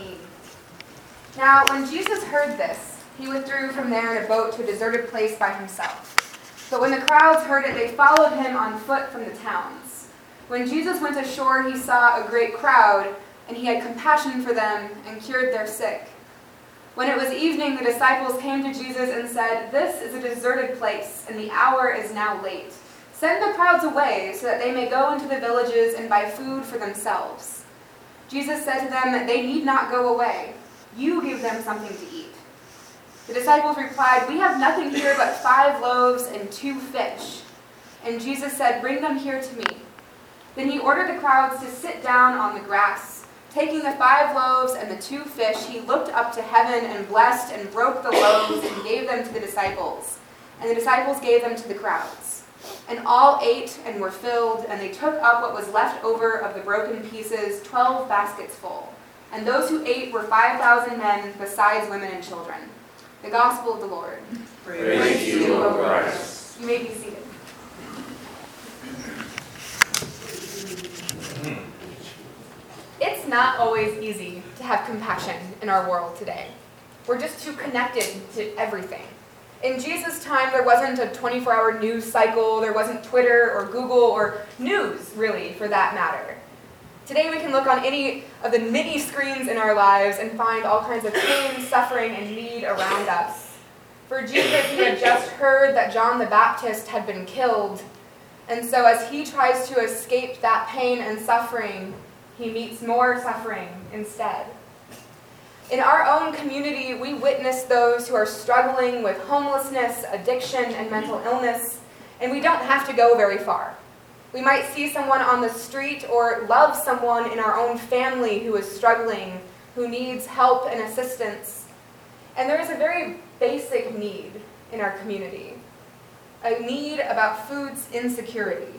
14. Now, when Jesus heard this, he withdrew from there in a boat to a deserted place by himself. But when the crowds heard it, they followed him on foot from the towns. When Jesus went ashore, he saw a great crowd, and he had compassion for them and cured their sick. When it was evening, the disciples came to Jesus and said, This is a deserted place, and the hour is now late. Send the crowds away so that they may go into the villages and buy food for themselves. Jesus said to them they need not go away. You give them something to eat. The disciples replied, We have nothing here but five loaves and two fish. And Jesus said, Bring them here to me. Then he ordered the crowds to sit down on the grass. Taking the five loaves and the two fish, he looked up to heaven and blessed and broke the loaves and gave them to the disciples. And the disciples gave them to the crowds. And all ate and were filled, and they took up what was left over of the broken pieces, twelve baskets full. And those who ate were five thousand men, besides women and children. The Gospel of the Lord. Praise, Praise you, O Christ. You may be seated. Hmm. It's not always easy to have compassion in our world today. We're just too connected to everything. In Jesus' time, there wasn't a 24 hour news cycle, there wasn't Twitter or Google or news, really, for that matter. Today, we can look on any of the many screens in our lives and find all kinds of pain, suffering, and need around us. For Jesus, he had just heard that John the Baptist had been killed. And so, as he tries to escape that pain and suffering, he meets more suffering instead. In our own community, we witness those who are struggling with homelessness, addiction, and mental illness, and we don't have to go very far. We might see someone on the street or love someone in our own family who is struggling, who needs help and assistance. And there is a very basic need in our community a need about food's insecurity.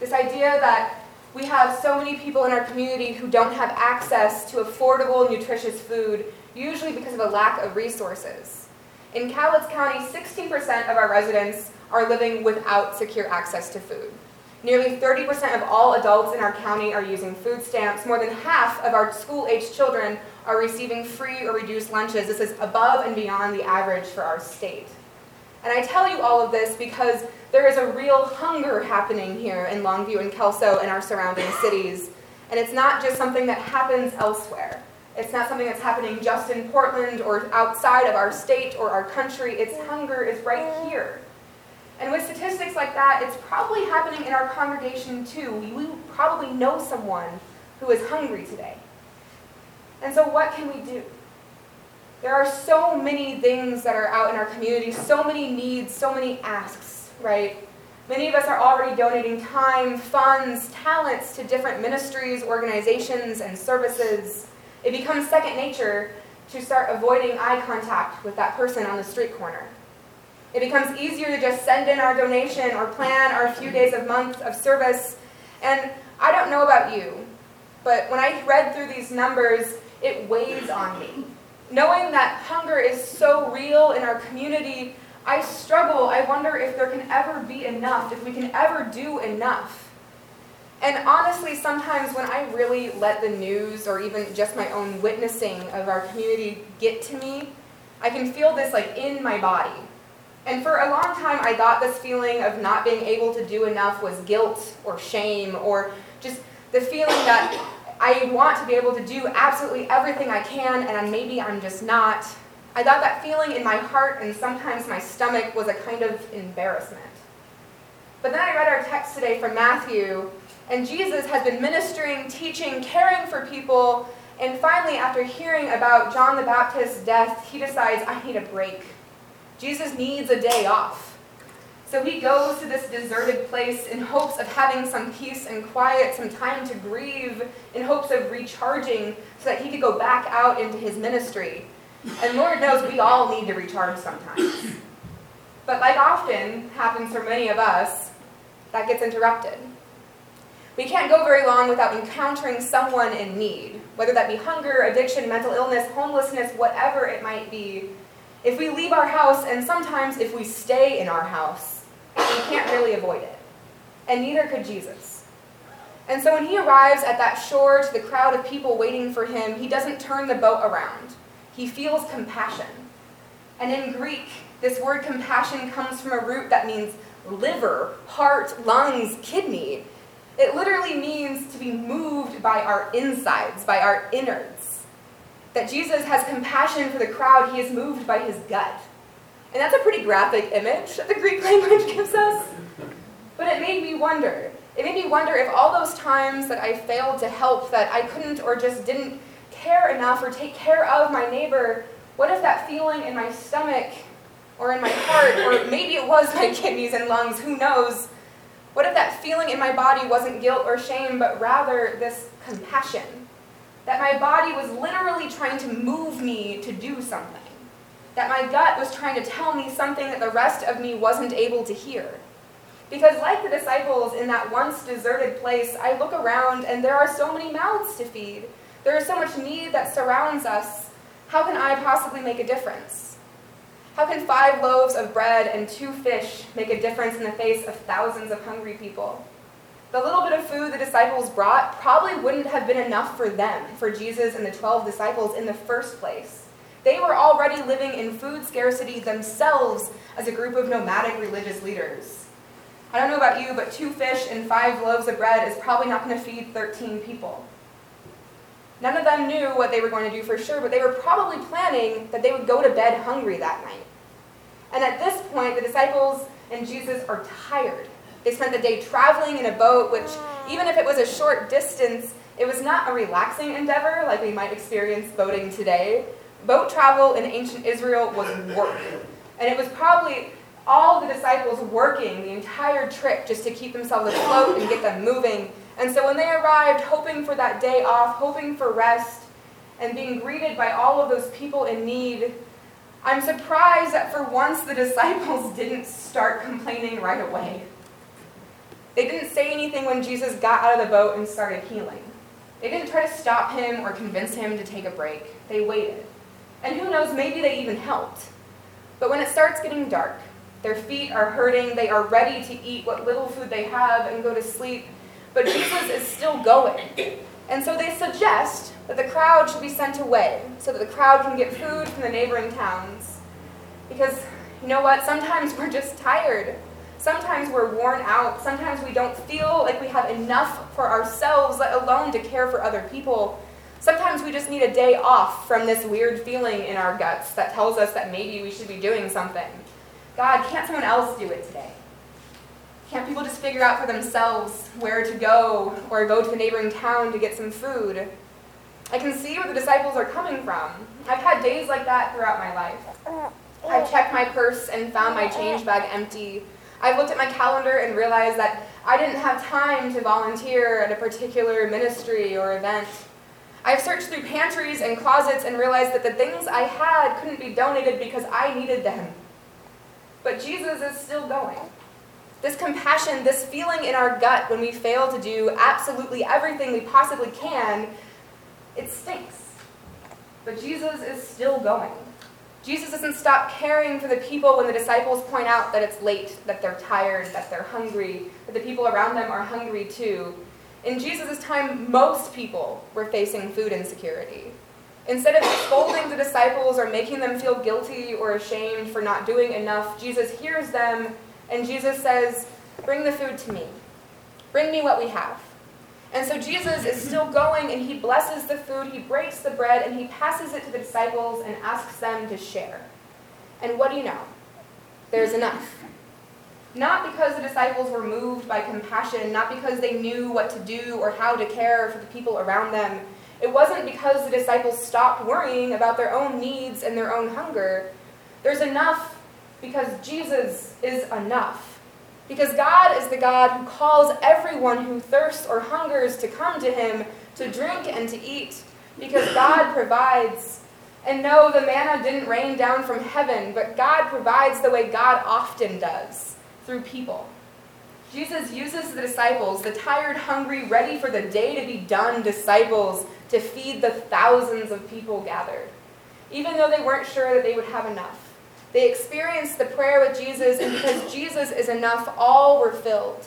This idea that we have so many people in our community who don't have access to affordable, nutritious food, usually because of a lack of resources. In Cowlitz County, 16% of our residents are living without secure access to food. Nearly 30% of all adults in our county are using food stamps. More than half of our school-aged children are receiving free or reduced lunches. This is above and beyond the average for our state. And I tell you all of this because there is a real hunger happening here in Longview and Kelso and our surrounding cities. And it's not just something that happens elsewhere. It's not something that's happening just in Portland or outside of our state or our country. Its hunger is right here. And with statistics like that, it's probably happening in our congregation too. We probably know someone who is hungry today. And so what can we do? There are so many things that are out in our community, so many needs, so many asks, right? Many of us are already donating time, funds, talents to different ministries, organizations, and services. It becomes second nature to start avoiding eye contact with that person on the street corner. It becomes easier to just send in our donation or plan our few days of month of service. And I don't know about you, but when I read through these numbers, it weighs on me. Knowing that hunger is so real in our community, I struggle. I wonder if there can ever be enough, if we can ever do enough. And honestly, sometimes when I really let the news or even just my own witnessing of our community get to me, I can feel this like in my body. And for a long time, I thought this feeling of not being able to do enough was guilt or shame or just the feeling that I want to be able to do absolutely everything I can, and maybe I'm just not. I thought that feeling in my heart and sometimes my stomach was a kind of embarrassment. But then I read our text today from Matthew, and Jesus has been ministering, teaching, caring for people, and finally, after hearing about John the Baptist's death, he decides, I need a break. Jesus needs a day off. So he goes to this deserted place in hopes of having some peace and quiet, some time to grieve, in hopes of recharging so that he could go back out into his ministry. And Lord knows we all need to recharge sometimes. But like often happens for many of us, that gets interrupted. We can't go very long without encountering someone in need, whether that be hunger, addiction, mental illness, homelessness, whatever it might be. If we leave our house, and sometimes if we stay in our house, we can't really avoid it. And neither could Jesus. And so when he arrives at that shore to the crowd of people waiting for him, he doesn't turn the boat around. He feels compassion. And in Greek, this word compassion comes from a root that means liver, heart, lungs, kidney. It literally means to be moved by our insides, by our innards. That Jesus has compassion for the crowd, he is moved by his gut. And that's a pretty graphic image that the Greek language gives us. But it made me wonder. It made me wonder if all those times that I failed to help, that I couldn't or just didn't care enough or take care of my neighbor, what if that feeling in my stomach or in my heart, or maybe it was my kidneys and lungs, who knows? What if that feeling in my body wasn't guilt or shame, but rather this compassion? That my body was literally trying to move me to do something. That my gut was trying to tell me something that the rest of me wasn't able to hear. Because, like the disciples in that once deserted place, I look around and there are so many mouths to feed. There is so much need that surrounds us. How can I possibly make a difference? How can five loaves of bread and two fish make a difference in the face of thousands of hungry people? The little bit of food the disciples brought probably wouldn't have been enough for them, for Jesus and the 12 disciples in the first place. They were already living in food scarcity themselves as a group of nomadic religious leaders. I don't know about you, but two fish and five loaves of bread is probably not going to feed 13 people. None of them knew what they were going to do for sure, but they were probably planning that they would go to bed hungry that night. And at this point, the disciples and Jesus are tired. They spent the day traveling in a boat, which, even if it was a short distance, it was not a relaxing endeavor like we might experience boating today. Boat travel in ancient Israel was work. And it was probably all the disciples working the entire trip just to keep themselves afloat and get them moving and so when they arrived, hoping for that day off, hoping for rest, and being greeted by all of those people in need, I'm surprised that for once the disciples didn't start complaining right away. They didn't say anything when Jesus got out of the boat and started healing. They didn't try to stop him or convince him to take a break. They waited. And who knows, maybe they even helped. But when it starts getting dark, their feet are hurting, they are ready to eat what little food they have and go to sleep, but Jesus is still going. And so they suggest that the crowd should be sent away so that the crowd can get food from the neighboring towns. Because you know what? Sometimes we're just tired. Sometimes we're worn out. Sometimes we don't feel like we have enough for ourselves, let alone to care for other people. Sometimes we just need a day off from this weird feeling in our guts that tells us that maybe we should be doing something. God, can't someone else do it today? Can't people just figure out for themselves where to go or go to the neighboring town to get some food? I can see where the disciples are coming from. I've had days like that throughout my life. I've checked my purse and found my change bag empty. I've looked at my calendar and realized that I didn't have time to volunteer at a particular ministry or event. I've searched through pantries and closets and realized that the things I had couldn't be donated because I needed them. But Jesus is still going. This compassion, this feeling in our gut when we fail to do absolutely everything we possibly can, it stinks. But Jesus is still going. Jesus doesn't stop caring for the people when the disciples point out that it's late, that they're tired, that they're hungry, that the people around them are hungry too. In Jesus' time, most people were facing food insecurity. Instead of scolding the disciples or making them feel guilty or ashamed for not doing enough, Jesus hears them and Jesus says, Bring the food to me. Bring me what we have. And so Jesus is still going and he blesses the food, he breaks the bread, and he passes it to the disciples and asks them to share. And what do you know? There's enough. Not because the disciples were moved by compassion, not because they knew what to do or how to care for the people around them. It wasn't because the disciples stopped worrying about their own needs and their own hunger. There's enough because Jesus is enough. Because God is the God who calls everyone who thirsts or hungers to come to him to drink and to eat. Because God provides. And no, the manna didn't rain down from heaven, but God provides the way God often does through people. Jesus uses the disciples, the tired, hungry, ready for the day to be done disciples, to feed the thousands of people gathered, even though they weren't sure that they would have enough. They experienced the prayer with Jesus, and because Jesus is enough, all were filled.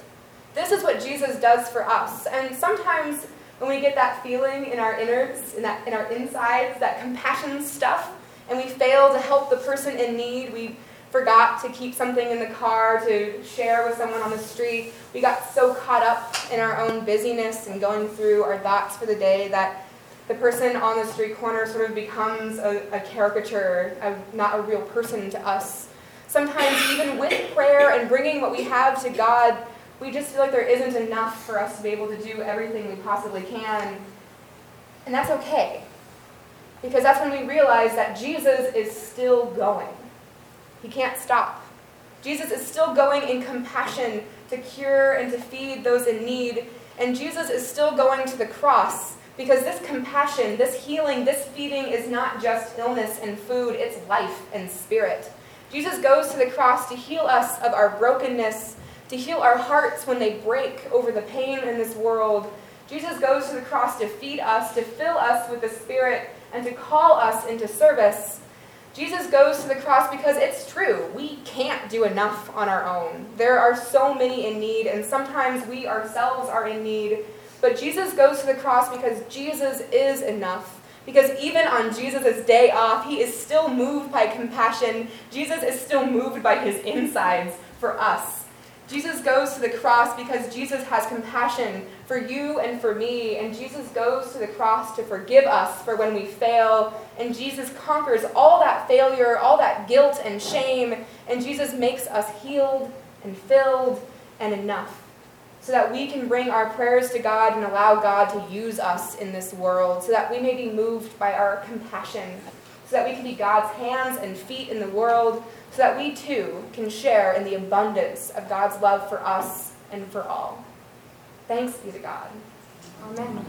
This is what Jesus does for us. And sometimes when we get that feeling in our innards, in, that, in our insides, that compassion stuff, and we fail to help the person in need, we forgot to keep something in the car to share with someone on the street. We got so caught up in our own busyness and going through our thoughts for the day that the person on the street corner sort of becomes a, a caricature, not a real person to us. Sometimes, even with prayer and bringing what we have to God, we just feel like there isn't enough for us to be able to do everything we possibly can. And that's okay. Because that's when we realize that Jesus is still going. He can't stop. Jesus is still going in compassion to cure and to feed those in need. And Jesus is still going to the cross because this compassion, this healing, this feeding is not just illness and food, it's life and spirit. Jesus goes to the cross to heal us of our brokenness, to heal our hearts when they break over the pain in this world. Jesus goes to the cross to feed us, to fill us with the Spirit, and to call us into service. Jesus goes to the cross because it's true. We can't do enough on our own. There are so many in need, and sometimes we ourselves are in need. But Jesus goes to the cross because Jesus is enough. Because even on Jesus' day off, he is still moved by compassion. Jesus is still moved by his insides for us. Jesus goes to the cross because Jesus has compassion for you and for me. And Jesus goes to the cross to forgive us for when we fail. And Jesus conquers all that failure, all that guilt and shame. And Jesus makes us healed and filled and enough so that we can bring our prayers to God and allow God to use us in this world, so that we may be moved by our compassion, so that we can be God's hands and feet in the world so that we too can share in the abundance of God's love for us and for all. Thanks be to God. Amen.